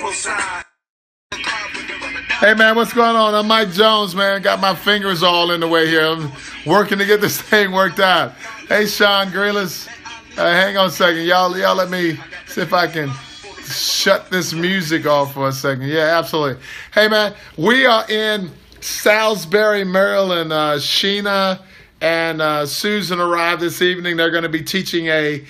Hey man, what's going on? I'm Mike Jones, man. Got my fingers all in the way here. I'm working to get this thing worked out. Hey Sean Grealis, uh, hang on a second, y'all. Y'all let me see if I can shut this music off for a second. Yeah, absolutely. Hey man, we are in Salisbury, Maryland. Uh, Sheena and uh, Susan arrived this evening. They're going to be teaching a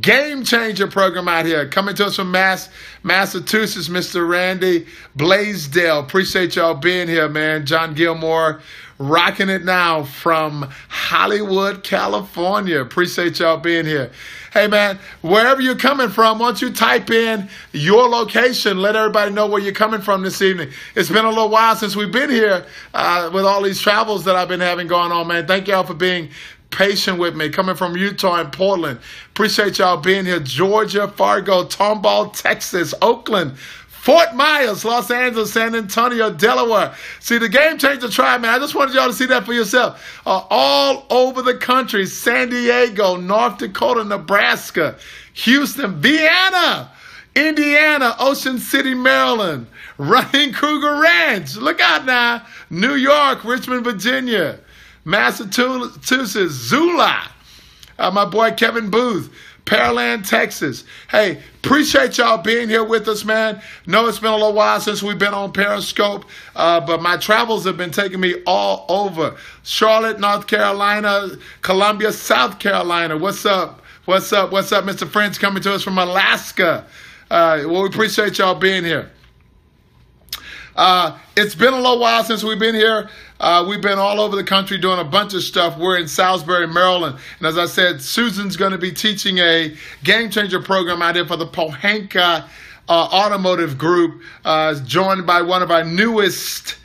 game changer program out here. Coming to us from Mass, Massachusetts, Mr. Randy Blaisdell. Appreciate y'all being here, man. John Gilmore rocking it now from Hollywood, California. Appreciate y'all being here. Hey man, wherever you're coming from, once you type in your location, let everybody know where you're coming from this evening. It's been a little while since we've been here uh, with all these travels that I've been having going on, man. Thank y'all for being patient with me. Coming from Utah and Portland. Appreciate y'all being here. Georgia, Fargo, Tomball, Texas, Oakland, Fort Myers, Los Angeles, San Antonio, Delaware. See, the Game Changer Tribe, man, I just wanted y'all to see that for yourself. Uh, all over the country San Diego, North Dakota, Nebraska, Houston, Vienna, Indiana, Ocean City, Maryland, Running Kruger Ranch. Look out now. New York, Richmond, Virginia. Massachusetts, Zula. Uh, my boy Kevin Booth, Pearland, Texas. Hey, appreciate y'all being here with us, man. Know it's been a little while since we've been on Periscope, uh, but my travels have been taking me all over. Charlotte, North Carolina, Columbia, South Carolina. What's up? What's up? What's up, Mr. French coming to us from Alaska? Uh, well, we appreciate y'all being here. Uh, it's been a little while since we've been here. Uh, we've been all over the country doing a bunch of stuff. We're in Salisbury, Maryland. And as I said, Susan's going to be teaching a game changer program out here for the Pohanka uh, Automotive Group, uh, joined by one of our newest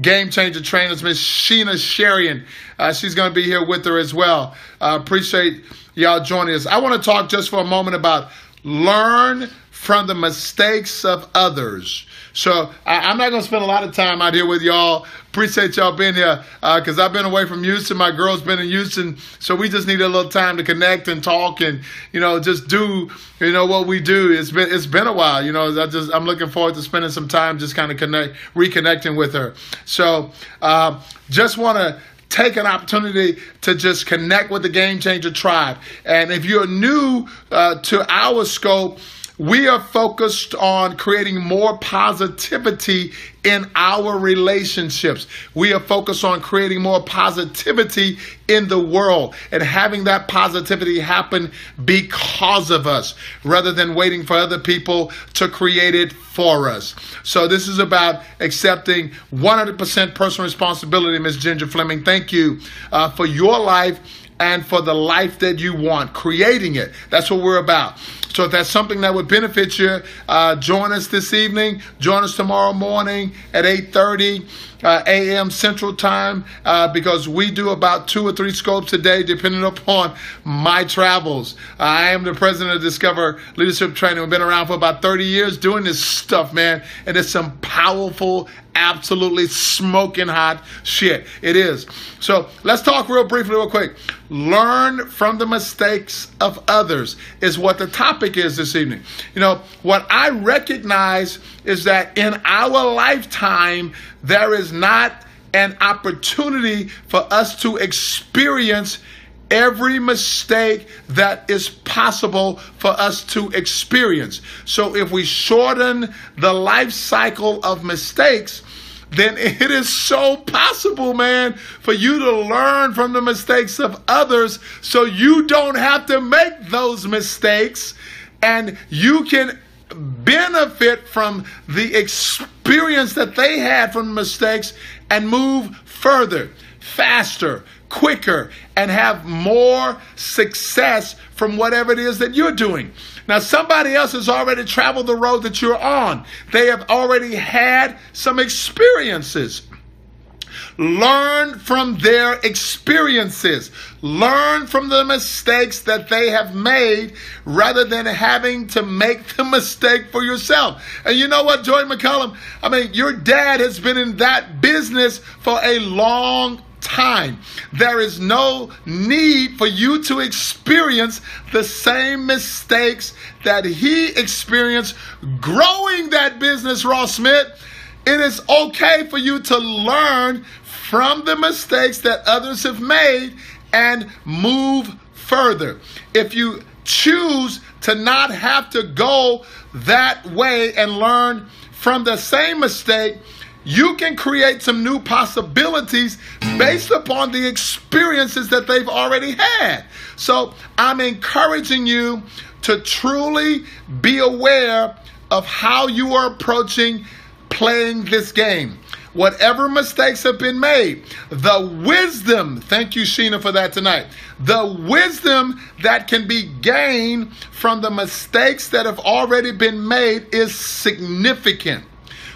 game changer trainers, Miss Sheena Sherian. Uh, she's going to be here with her as well. Uh, appreciate y'all joining us. I want to talk just for a moment about learn from the mistakes of others. So I, am not going to spend a lot of time out here with y'all. Appreciate y'all being here because uh, I've been away from Houston. My girl's been in Houston, so we just need a little time to connect and talk and you know just do you know what we do. It's been it's been a while. You know, I just I'm looking forward to spending some time just kind of connect reconnecting with her. So uh, just want to take an opportunity to just connect with the Game Changer tribe. And if you're new uh, to our scope, we are focused on creating more positivity in our relationships. We are focused on creating more positivity in the world and having that positivity happen because of us rather than waiting for other people to create it for us. So, this is about accepting 100% personal responsibility, Ms. Ginger Fleming. Thank you uh, for your life and for the life that you want, creating it. That's what we're about. So if that's something that would benefit you, uh, join us this evening. Join us tomorrow morning at 8.30 uh, a.m. Central Time uh, because we do about two or three scopes a day depending upon my travels. I am the president of Discover Leadership Training. We've been around for about 30 years doing this stuff, man. And it's some powerful absolutely smoking hot shit. It is. So let's talk real briefly, real quick. Learn from the mistakes of others is what the topic is this evening. You know, what I recognize is that in our lifetime, there is not an opportunity for us to experience every mistake that is possible for us to experience. So if we shorten the life cycle of mistakes, then it is so possible, man, for you to learn from the mistakes of others so you don't have to make those mistakes and you can benefit from the experience that they had from mistakes and move further, faster, quicker, and have more success from whatever it is that you're doing. Now, somebody else has already traveled the road that you're on, they have already had some experiences. Learn from their experiences. Learn from the mistakes that they have made rather than having to make the mistake for yourself. And you know what, Joy McCullum? I mean, your dad has been in that business for a long time. There is no need for you to experience the same mistakes that he experienced growing that business, Ross Smith. It is okay for you to learn from the mistakes that others have made and move further. If you choose to not have to go that way and learn from the same mistake, you can create some new possibilities based upon the experiences that they've already had. So I'm encouraging you to truly be aware of how you are approaching playing this game whatever mistakes have been made, the wisdom, thank you, Sheena, for that tonight, the wisdom that can be gained from the mistakes that have already been made is significant.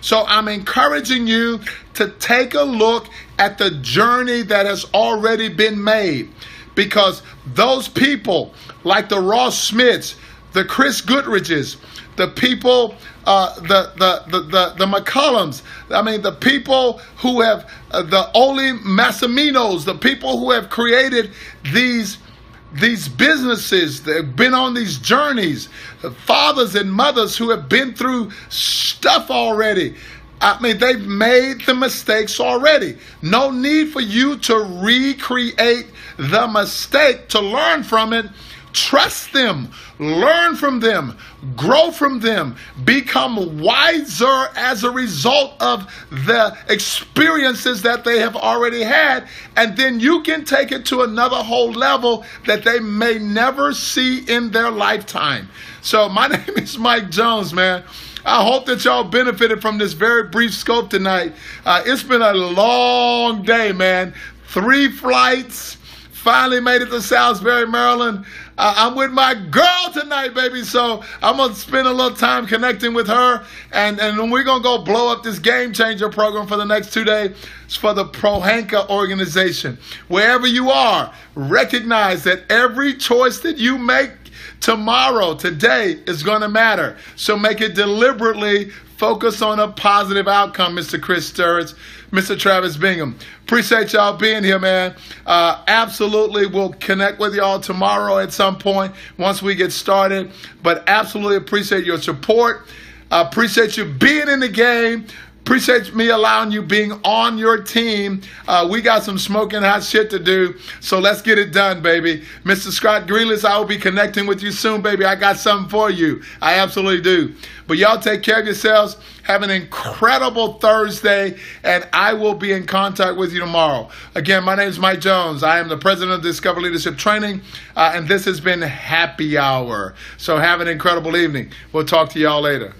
So I'm encouraging you to take a look at the journey that has already been made. Because those people, like the Ross Smiths, the Chris Goodridges, the people uh, the, the, the, the, the McCullums, I mean, the people who have, uh, the Ole Massiminos, the people who have created these these businesses that have been on these journeys, fathers and mothers who have been through stuff already. I mean, they've made the mistakes already. No need for you to recreate the mistake to learn from it Trust them, learn from them, grow from them, become wiser as a result of the experiences that they have already had. And then you can take it to another whole level that they may never see in their lifetime. So, my name is Mike Jones, man. I hope that y'all benefited from this very brief scope tonight. Uh, it's been a long day, man. Three flights Finally made it to Salisbury, Maryland. Uh, I'm with my girl tonight, baby. So I'm gonna spend a little time connecting with her, and and we're gonna go blow up this game changer program for the next two days for the Pohanka organization. Wherever you are, recognize that every choice that you make tomorrow, today, is gonna matter. So make it deliberately Focus on a positive outcome, Mr. Chris Sturridge, Mr. Travis Bingham. Appreciate y'all being here, man. Uh, absolutely, we'll connect with y'all tomorrow at some point once we get started. But absolutely appreciate your support. I appreciate you being in the game. Appreciate me allowing you being on your team. Uh, we got some smoking hot shit to do, so let's get it done, baby. Mr. Scott Grealish, I will be connecting with you soon, baby. I got something for you. I absolutely do. But y'all take care of yourselves. Have an incredible Thursday, and I will be in contact with you tomorrow. Again, my name is Mike Jones. I am the president of Discover Leadership Training, uh, and this has been Happy Hour. So have an incredible evening. We'll talk to y'all later.